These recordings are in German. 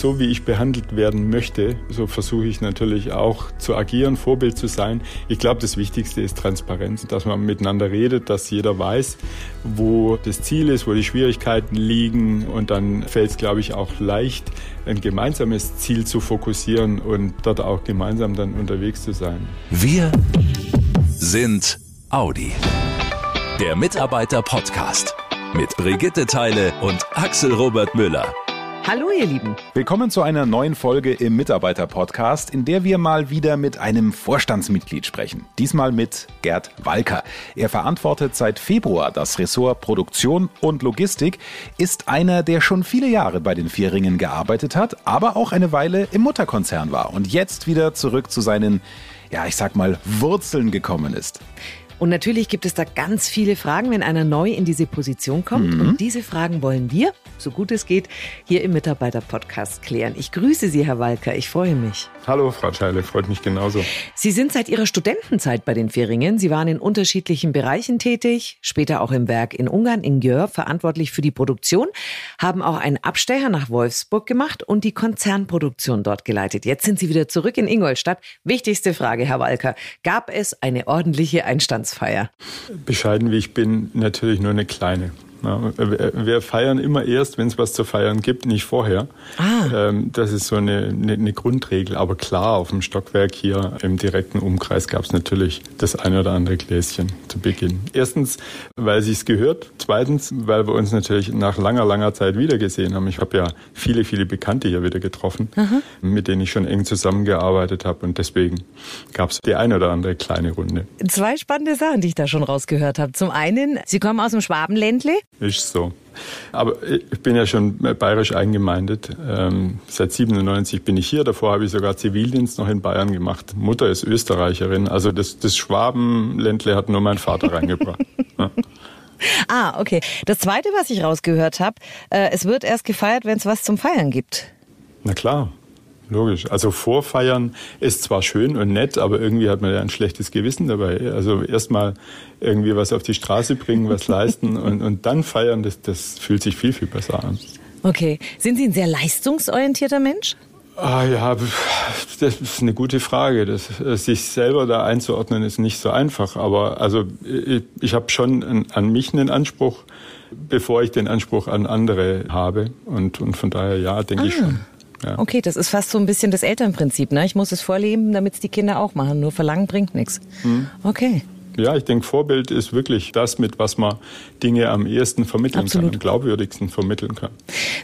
so wie ich behandelt werden möchte, so versuche ich natürlich auch zu agieren, Vorbild zu sein. Ich glaube, das Wichtigste ist Transparenz, dass man miteinander redet, dass jeder weiß, wo das Ziel ist, wo die Schwierigkeiten liegen und dann fällt es, glaube ich, auch leicht, ein gemeinsames Ziel zu fokussieren und dort auch gemeinsam dann unterwegs zu sein. Wir sind Audi. Der Mitarbeiter-Podcast mit Brigitte Teile und Axel Robert Müller. Hallo ihr Lieben. Willkommen zu einer neuen Folge im Mitarbeiter-Podcast, in der wir mal wieder mit einem Vorstandsmitglied sprechen. Diesmal mit Gerd Walker. Er verantwortet seit Februar das Ressort Produktion und Logistik, ist einer, der schon viele Jahre bei den Vierringen gearbeitet hat, aber auch eine Weile im Mutterkonzern war und jetzt wieder zurück zu seinen, ja, ich sag mal, Wurzeln gekommen ist. Und natürlich gibt es da ganz viele Fragen, wenn einer neu in diese Position kommt. Mhm. Und diese Fragen wollen wir, so gut es geht, hier im Mitarbeiter-Podcast klären. Ich grüße Sie, Herr Walker. Ich freue mich. Hallo, Frau Scheile. Freut mich genauso. Sie sind seit Ihrer Studentenzeit bei den Vieringen. Sie waren in unterschiedlichen Bereichen tätig, später auch im Werk in Ungarn, in Gjör, verantwortlich für die Produktion, haben auch einen Abstecher nach Wolfsburg gemacht und die Konzernproduktion dort geleitet. Jetzt sind Sie wieder zurück in Ingolstadt. Wichtigste Frage, Herr Walker. Gab es eine ordentliche Einstands Weihnachtsfeier? Bescheiden wie ich bin, natürlich nur eine kleine. Wir feiern immer erst, wenn es was zu feiern gibt, nicht vorher. Ah. Ähm, das ist so eine, eine, eine, Grundregel. Aber klar, auf dem Stockwerk hier im direkten Umkreis gab es natürlich das eine oder andere Gläschen zu Beginn. Erstens, weil sie es gehört. Zweitens, weil wir uns natürlich nach langer, langer Zeit wiedergesehen haben. Ich habe ja viele, viele Bekannte hier wieder getroffen, Aha. mit denen ich schon eng zusammengearbeitet habe. Und deswegen gab es die eine oder andere kleine Runde. Zwei spannende Sachen, die ich da schon rausgehört habe. Zum einen, Sie kommen aus dem Schwabenländle. Ist so. Aber ich bin ja schon bayerisch eingemeindet. Ähm, seit 97 bin ich hier. Davor habe ich sogar Zivildienst noch in Bayern gemacht. Mutter ist Österreicherin. Also das, das Schwabenländle hat nur mein Vater reingebracht. ja. Ah, okay. Das Zweite, was ich rausgehört habe, äh, es wird erst gefeiert, wenn es was zum Feiern gibt. Na klar. Logisch. Also Vorfeiern ist zwar schön und nett, aber irgendwie hat man ja ein schlechtes Gewissen dabei. Also erstmal irgendwie was auf die Straße bringen, was leisten und, und dann feiern, das, das fühlt sich viel, viel besser an. Okay. Sind Sie ein sehr leistungsorientierter Mensch? Ah ja, das ist eine gute Frage. Das, sich selber da einzuordnen ist nicht so einfach. Aber also ich, ich habe schon an, an mich einen Anspruch, bevor ich den Anspruch an andere habe. Und, und von daher ja, denke ah. ich schon. Ja. Okay, das ist fast so ein bisschen das Elternprinzip. Ne? Ich muss es vorleben, damit es die Kinder auch machen. Nur verlangen bringt nichts. Mhm. Okay. Ja, ich denke, Vorbild ist wirklich das, mit was man Dinge am ehesten vermitteln Absolut. kann, am glaubwürdigsten vermitteln kann.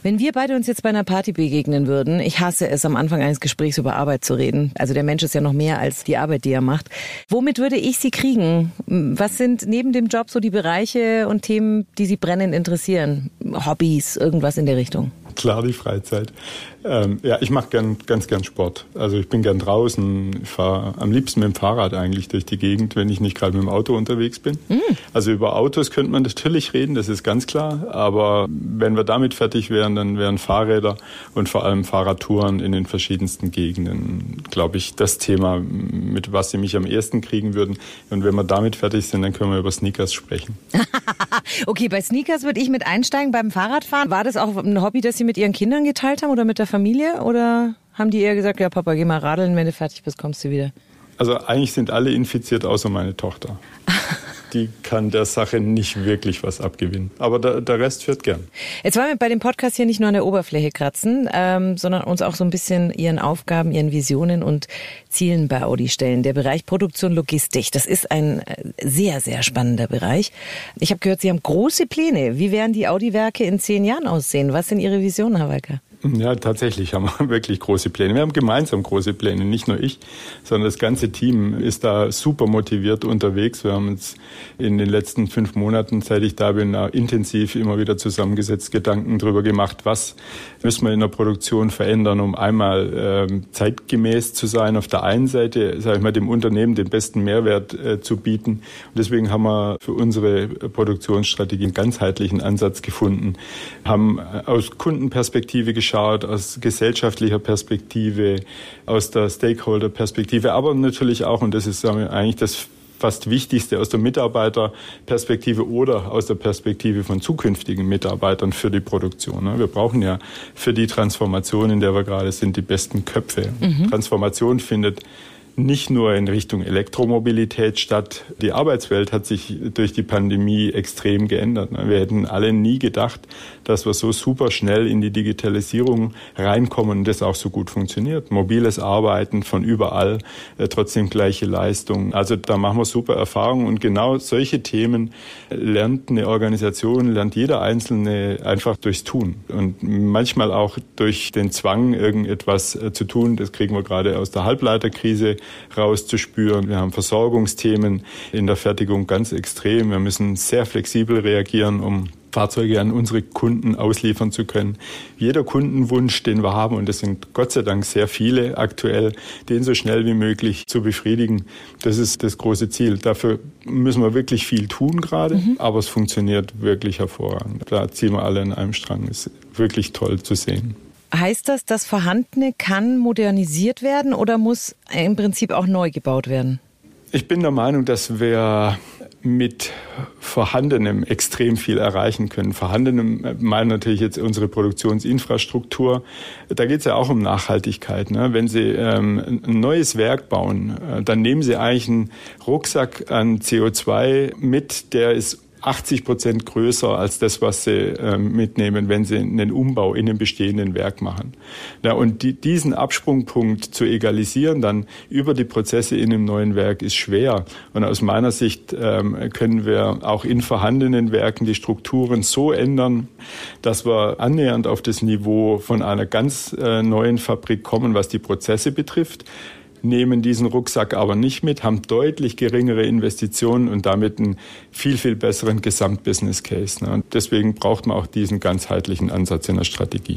Wenn wir beide uns jetzt bei einer Party begegnen würden, ich hasse es, am Anfang eines Gesprächs über Arbeit zu reden. Also der Mensch ist ja noch mehr als die Arbeit, die er macht. Womit würde ich Sie kriegen? Was sind neben dem Job so die Bereiche und Themen, die Sie brennend interessieren? Hobbys, irgendwas in der Richtung? Klar, die Freizeit. Ähm, ja, ich mache gern, ganz gern Sport. Also ich bin gern draußen. Ich fahre am liebsten mit dem Fahrrad eigentlich durch die Gegend, wenn ich nicht gerade mit dem Auto unterwegs bin. Mhm. Also über Autos könnte man natürlich reden, das ist ganz klar. Aber wenn wir damit fertig wären, dann wären Fahrräder und vor allem Fahrradtouren in den verschiedensten Gegenden, glaube ich, das Thema, mit was sie mich am ersten kriegen würden. Und wenn wir damit fertig sind, dann können wir über Sneakers sprechen. okay, bei Sneakers würde ich mit einsteigen beim Fahrradfahren. War das auch ein Hobby, das Sie mit Ihren Kindern geteilt haben oder mit der Familie oder haben die eher gesagt, ja Papa, geh mal radeln, wenn du fertig bist, kommst du wieder? Also eigentlich sind alle infiziert, außer meine Tochter. die kann der Sache nicht wirklich was abgewinnen. Aber der, der, Rest fährt gern. Jetzt wollen wir bei dem Podcast hier nicht nur an der Oberfläche kratzen, ähm, sondern uns auch so ein bisschen Ihren Aufgaben, Ihren Visionen und Zielen bei Audi stellen. Der Bereich Produktion Logistik, das ist ein äh, sehr, sehr spannender Bereich. Ich habe gehört, Sie haben große Pläne. Wie werden die Audi-Werke in zehn Jahren aussehen? Was sind Ihre Visionen, Herr Walker? Ja, tatsächlich haben wir wirklich große Pläne. Wir haben gemeinsam große Pläne, nicht nur ich, sondern das ganze Team ist da super motiviert unterwegs. Wir haben uns in den letzten fünf Monaten, seit ich da bin, intensiv immer wieder zusammengesetzt, Gedanken darüber gemacht, was müssen wir in der Produktion verändern, um einmal äh, zeitgemäß zu sein, auf der einen Seite, sage ich mal, dem Unternehmen den besten Mehrwert äh, zu bieten. Und deswegen haben wir für unsere Produktionsstrategie einen ganzheitlichen Ansatz gefunden, haben aus Kundenperspektive geschaut, geschaut, aus gesellschaftlicher Perspektive, aus der Stakeholder-Perspektive, aber natürlich auch, und das ist eigentlich das fast Wichtigste aus der Mitarbeiterperspektive oder aus der Perspektive von zukünftigen Mitarbeitern für die Produktion. Ne? Wir brauchen ja für die Transformation, in der wir gerade sind, die besten Köpfe. Mhm. Transformation findet nicht nur in Richtung Elektromobilität statt. Die Arbeitswelt hat sich durch die Pandemie extrem geändert. Wir hätten alle nie gedacht, dass wir so super schnell in die Digitalisierung reinkommen und das auch so gut funktioniert. Mobiles Arbeiten von überall, äh, trotzdem gleiche Leistung. Also da machen wir super Erfahrungen und genau solche Themen lernt eine Organisation, lernt jeder Einzelne einfach durchs Tun und manchmal auch durch den Zwang, irgendetwas äh, zu tun. Das kriegen wir gerade aus der Halbleiterkrise rauszuspüren. Wir haben Versorgungsthemen in der Fertigung ganz extrem. Wir müssen sehr flexibel reagieren, um Fahrzeuge an unsere Kunden ausliefern zu können. Jeder Kundenwunsch, den wir haben, und das sind Gott sei Dank sehr viele aktuell, den so schnell wie möglich zu befriedigen, das ist das große Ziel. Dafür müssen wir wirklich viel tun gerade, mhm. aber es funktioniert wirklich hervorragend. Da ziehen wir alle in einem Strang. Das ist wirklich toll zu sehen. Heißt das, das Vorhandene kann modernisiert werden oder muss im Prinzip auch neu gebaut werden? Ich bin der Meinung, dass wir mit Vorhandenem extrem viel erreichen können. Vorhandenem meinen natürlich jetzt unsere Produktionsinfrastruktur. Da geht es ja auch um Nachhaltigkeit. Ne? Wenn Sie ähm, ein neues Werk bauen, äh, dann nehmen Sie eigentlich einen Rucksack an CO2 mit, der ist 80 Prozent größer als das, was sie äh, mitnehmen, wenn sie einen Umbau in einem bestehenden Werk machen. Ja, und die, diesen Absprungpunkt zu egalisieren dann über die Prozesse in einem neuen Werk ist schwer. Und aus meiner Sicht ähm, können wir auch in vorhandenen Werken die Strukturen so ändern, dass wir annähernd auf das Niveau von einer ganz äh, neuen Fabrik kommen, was die Prozesse betrifft nehmen diesen Rucksack aber nicht mit, haben deutlich geringere Investitionen und damit einen viel, viel besseren Gesamtbusiness Case. Ne? Und deswegen braucht man auch diesen ganzheitlichen Ansatz in der Strategie.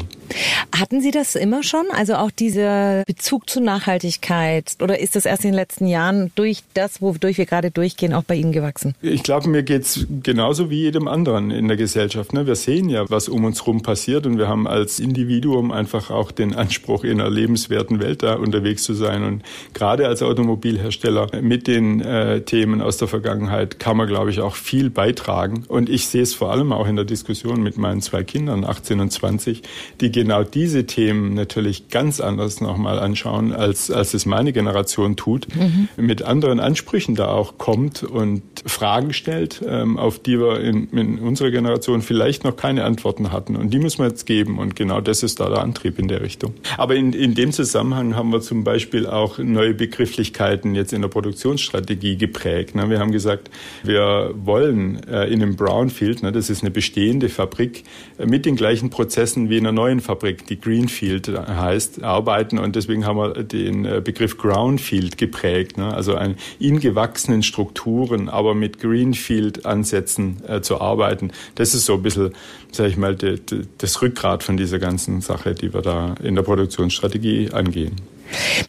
Hatten Sie das immer schon? Also auch dieser Bezug zur Nachhaltigkeit? Oder ist das erst in den letzten Jahren durch das, wodurch wir gerade durchgehen, auch bei Ihnen gewachsen? Ich glaube, mir geht's genauso wie jedem anderen in der Gesellschaft. Ne? Wir sehen ja, was um uns herum passiert und wir haben als Individuum einfach auch den Anspruch, in einer lebenswerten Welt da unterwegs zu sein. Und gerade als Automobilhersteller mit den äh, Themen aus der Vergangenheit kann man, glaube ich, auch viel beitragen. Und ich sehe es vor allem auch in der Diskussion mit meinen zwei Kindern, 18 und 20, die genau diese Themen natürlich ganz anders nochmal anschauen, als, als es meine Generation tut, mhm. mit anderen Ansprüchen da auch kommt und Fragen stellt, ähm, auf die wir in, in unserer Generation vielleicht noch keine Antworten hatten. Und die muss man jetzt geben. Und genau das ist da der Antrieb in der Richtung. Aber in, in dem Zusammenhang haben wir zum Beispiel auch neue Begrifflichkeiten jetzt in der Produktionsstrategie geprägt. Ne? Wir haben gesagt, wir wollen äh, in einem Brownfield, ne, das ist eine bestehende Fabrik, äh, mit den gleichen Prozessen wie in einer neuen Fabrik, die Greenfield heißt, arbeiten. Und deswegen haben wir den äh, Begriff Groundfield geprägt. Ne? Also ein, in gewachsenen Strukturen, aber mit Greenfield-Ansätzen zu arbeiten. Das ist so ein bisschen, sage ich mal, das Rückgrat von dieser ganzen Sache, die wir da in der Produktionsstrategie angehen.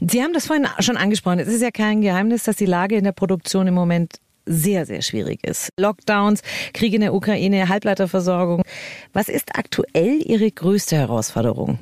Sie haben das vorhin schon angesprochen. Es ist ja kein Geheimnis, dass die Lage in der Produktion im Moment sehr, sehr schwierig ist. Lockdowns, Krieg in der Ukraine, Halbleiterversorgung. Was ist aktuell Ihre größte Herausforderung,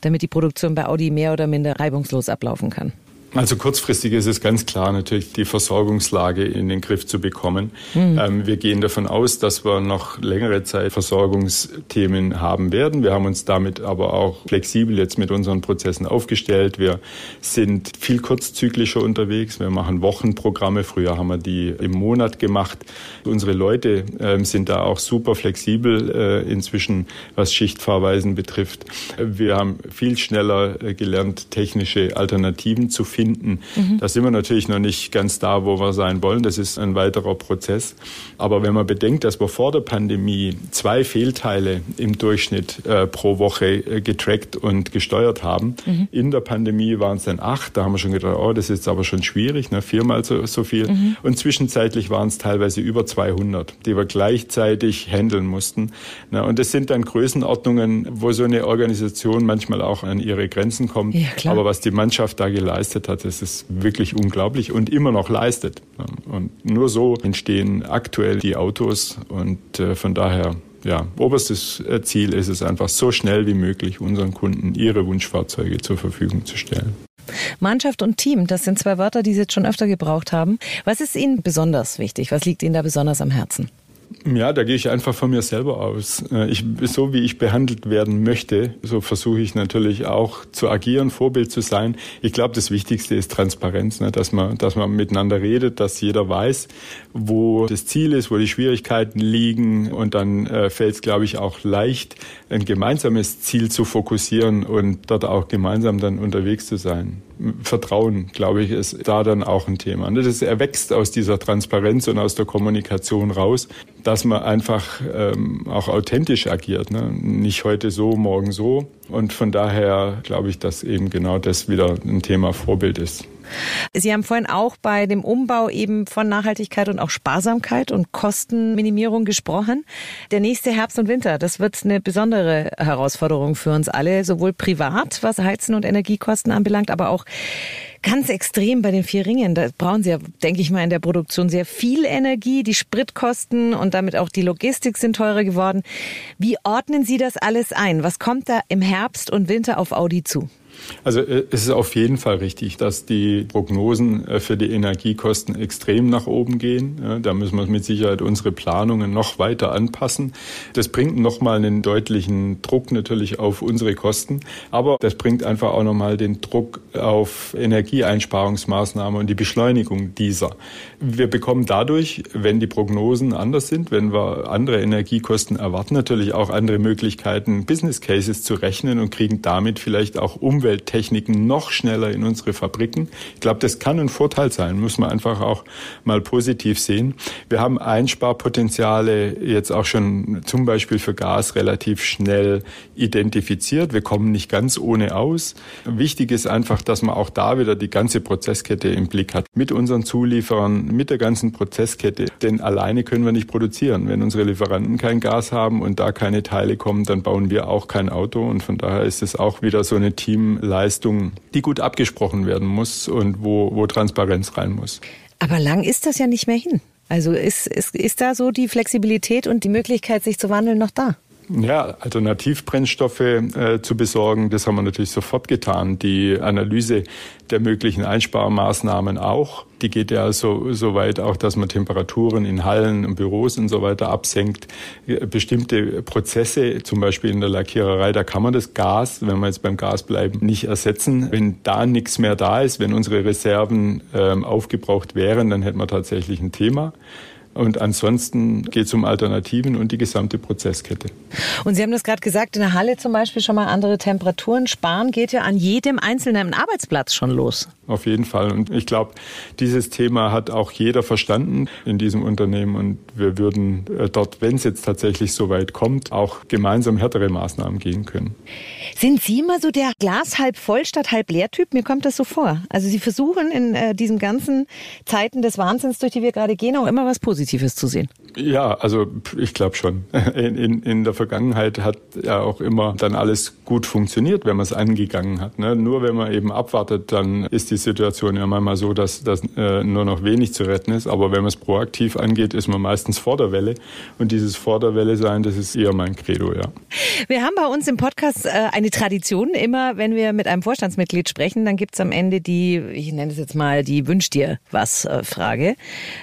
damit die Produktion bei Audi mehr oder minder reibungslos ablaufen kann? Also kurzfristig ist es ganz klar natürlich die Versorgungslage in den Griff zu bekommen. Mhm. Ähm, wir gehen davon aus, dass wir noch längere Zeit Versorgungsthemen haben werden. Wir haben uns damit aber auch flexibel jetzt mit unseren Prozessen aufgestellt. Wir sind viel kurzzyklischer unterwegs. Wir machen Wochenprogramme. Früher haben wir die im Monat gemacht. Unsere Leute äh, sind da auch super flexibel äh, inzwischen, was Schichtfahrweisen betrifft. Wir haben viel schneller äh, gelernt, technische Alternativen zu finden finden. Mhm. Da sind wir natürlich noch nicht ganz da, wo wir sein wollen. Das ist ein weiterer Prozess. Aber wenn man bedenkt, dass wir vor der Pandemie zwei Fehlteile im Durchschnitt äh, pro Woche äh, getrackt und gesteuert haben, mhm. in der Pandemie waren es dann acht. Da haben wir schon gedacht, oh, das ist jetzt aber schon schwierig, ne? viermal so, so viel. Mhm. Und zwischenzeitlich waren es teilweise über 200, die wir gleichzeitig handeln mussten. Ne? Und das sind dann Größenordnungen, wo so eine Organisation manchmal auch an ihre Grenzen kommt. Ja, aber was die Mannschaft da geleistet hat, hat, das ist wirklich unglaublich und immer noch leistet. Und nur so entstehen aktuell die Autos und äh, von daher ja, oberstes äh, Ziel ist es einfach, so schnell wie möglich unseren Kunden ihre Wunschfahrzeuge zur Verfügung zu stellen. Mannschaft und Team, das sind zwei Wörter, die Sie jetzt schon öfter gebraucht haben. Was ist Ihnen besonders wichtig? Was liegt Ihnen da besonders am Herzen? Ja, da gehe ich einfach von mir selber aus. Äh, ich, so wie ich behandelt werden möchte, so versuche ich natürlich auch zu agieren, Vorbild zu sein. Ich glaube, das Wichtigste ist Transparenz, ne? dass man, dass man miteinander redet, dass jeder weiß, wo das Ziel ist, wo die Schwierigkeiten liegen und dann äh, fällt es, glaube ich, auch leicht, ein gemeinsames Ziel zu fokussieren und dort auch gemeinsam dann unterwegs zu sein. Vertrauen, glaube ich, ist da dann auch ein Thema. Ne? Das erwächst aus dieser Transparenz und aus der Kommunikation raus, dass man einfach ähm, auch authentisch agiert. Ne? Nicht heute so, morgen so. Und von daher glaube ich, dass eben genau das wieder ein Thema Vorbild ist. Sie haben vorhin auch bei dem Umbau eben von Nachhaltigkeit und auch Sparsamkeit und Kostenminimierung gesprochen. Der nächste Herbst und Winter, das wird eine besondere Herausforderung für uns alle, sowohl privat, was Heizen und Energiekosten anbelangt, aber auch ganz extrem bei den vier Ringen. Da brauchen Sie ja, denke ich mal, in der Produktion sehr viel Energie. Die Spritkosten und damit auch die Logistik sind teurer geworden. Wie ordnen Sie das alles ein? Was kommt da im Herbst und Winter auf Audi zu? Also äh, es ist auf jeden Fall richtig, dass die Prognosen äh, für die Energiekosten extrem nach oben gehen. Da müssen wir mit Sicherheit unsere Planungen noch weiter anpassen. Das bringt nochmal einen deutlichen Druck natürlich auf unsere Kosten, aber das bringt einfach auch nochmal den Druck auf Energieeinsparungsmaßnahmen und die Beschleunigung dieser. Wir bekommen dadurch, wenn die Prognosen anders sind, wenn wir andere Energiekosten erwarten, natürlich auch andere Möglichkeiten, Business Cases zu rechnen und kriegen damit vielleicht auch Umwelt Umwelttechniken noch schneller in unsere Fabriken. Ich glaube, das kann ein Vorteil sein, muss man einfach auch mal positiv sehen. Wir haben Einsparpotenziale jetzt auch schon zum Beispiel für Gas relativ schnell identifiziert. Wir kommen nicht ganz ohne aus. Wichtig ist einfach, dass man auch da wieder die ganze Prozesskette im Blick hat. Mit unseren Zulieferern, mit der ganzen Prozesskette. Denn alleine können wir nicht produzieren. Wenn unsere Lieferanten kein Gas haben und da keine Teile kommen, dann bauen wir auch kein Auto. Und von daher ist es auch wieder so eine Team Leistung, die gut abgesprochen werden muss und wo, wo Transparenz rein muss. Aber lang ist das ja nicht mehr hin. Also ist, ist, ist da so die Flexibilität und die Möglichkeit, sich zu wandeln, noch da? Ja, Alternativbrennstoffe äh, zu besorgen, das haben wir natürlich sofort getan. Die Analyse der möglichen Einsparmaßnahmen auch. Die geht ja so, so weit auch, dass man Temperaturen in Hallen und Büros und so weiter absenkt. Bestimmte Prozesse, zum Beispiel in der Lackiererei, da kann man das Gas, wenn wir jetzt beim Gas bleiben, nicht ersetzen. Wenn da nichts mehr da ist, wenn unsere Reserven ähm, aufgebraucht wären, dann hätten wir tatsächlich ein Thema. Und ansonsten geht es um Alternativen und die gesamte Prozesskette. Und Sie haben das gerade gesagt, in der Halle zum Beispiel schon mal andere Temperaturen. Sparen geht ja an jedem einzelnen Arbeitsplatz schon los. Auf jeden Fall. Und ich glaube, dieses Thema hat auch jeder verstanden in diesem Unternehmen. Und wir würden äh, dort, wenn es jetzt tatsächlich so weit kommt, auch gemeinsam härtere Maßnahmen gehen können. Sind Sie immer so der Glas halb voll statt halb leer Typ? Mir kommt das so vor. Also Sie versuchen in äh, diesen ganzen Zeiten des Wahnsinns, durch die wir gerade gehen, auch immer was Positives Positives zu sehen? Ja, also ich glaube schon. In, in, in, der Vergangenheit hat ja auch immer dann alles gut funktioniert, wenn man es angegangen hat. Ne? Nur wenn man eben abwartet, dann ist die Situation ja manchmal so, dass, dass äh, nur noch wenig zu retten ist. Aber wenn man es proaktiv angeht, ist man meistens vor der Welle. Und dieses vor der Welle sein, das ist eher mein Credo, ja. Wir haben bei uns im Podcast äh, eine Tradition. Immer wenn wir mit einem Vorstandsmitglied sprechen, dann gibt es am Ende die, ich nenne es jetzt mal die Wünsch dir was Frage.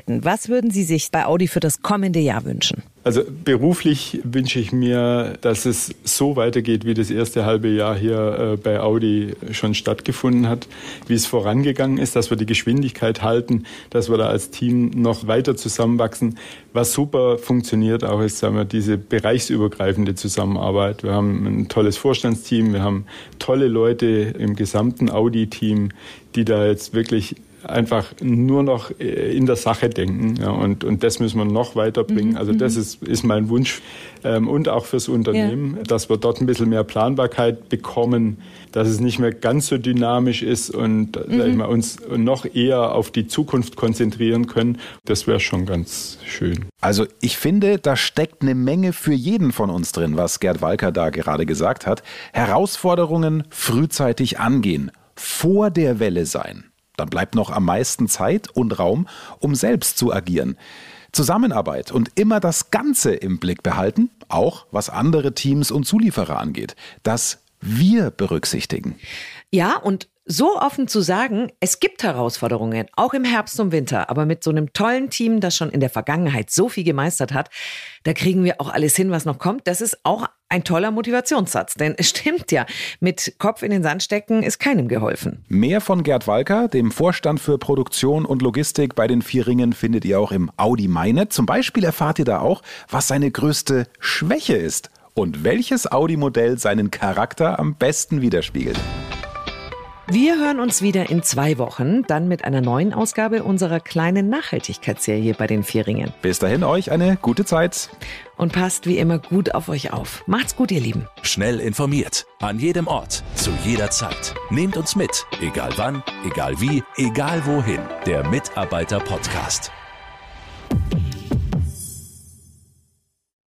Was würden Sie sich bei Audi für das kommende Jahr wünschen? Also beruflich wünsche ich mir, dass es so weitergeht, wie das erste halbe Jahr hier äh, bei Audi schon stattgefunden hat, wie es vorangegangen ist, dass wir die Geschwindigkeit halten, dass wir da als Team noch weiter zusammenwachsen. Was super funktioniert auch ist, sagen wir, diese bereichsübergreifende Zusammenarbeit. Wir haben ein tolles Vorstandsteam, wir haben tolle Leute im gesamten Audi-Team, die da jetzt wirklich einfach nur noch äh, in der Sache denken. Ja, und, und das müssen wir noch weiterbringen. Mhm. Also das mhm. ist, ist mein Wunsch. Ähm, und auch fürs Unternehmen, ja. dass wir dort ein bisschen mehr Planbarkeit bekommen, dass es nicht mehr ganz so dynamisch ist und mhm. sag ich mal, uns noch eher auf die Zukunft konzentrieren können. Das wäre schon ganz schön. Also ich finde, da steckt eine Menge für jeden von uns drin, was Gerd Walker da gerade gesagt hat. Herausforderungen frühzeitig angehen, vor der Welle sein. Dann bleibt noch am meisten Zeit und Raum, um selbst zu agieren. Zusammenarbeit und immer das Ganze im Blick behalten, auch was andere Teams und Zulieferer angeht. Das wir berücksichtigen. Ja, und so offen zu sagen, es gibt Herausforderungen, auch im Herbst und Winter, aber mit so einem tollen Team, das schon in der Vergangenheit so viel gemeistert hat, da kriegen wir auch alles hin, was noch kommt. Das ist auch ein toller Motivationssatz, denn es stimmt ja, mit Kopf in den Sand stecken ist keinem geholfen. Mehr von Gerd Walker, dem Vorstand für Produktion und Logistik bei den Vier Ringen, findet ihr auch im Audi MyNet. Zum Beispiel erfahrt ihr da auch, was seine größte Schwäche ist und welches Audi-Modell seinen Charakter am besten widerspiegelt. Wir hören uns wieder in zwei Wochen, dann mit einer neuen Ausgabe unserer kleinen Nachhaltigkeitsserie bei den Vierringen. Bis dahin euch eine gute Zeit. Und passt wie immer gut auf euch auf. Macht's gut, ihr Lieben. Schnell informiert, an jedem Ort, zu jeder Zeit. Nehmt uns mit, egal wann, egal wie, egal wohin. Der Mitarbeiter-Podcast.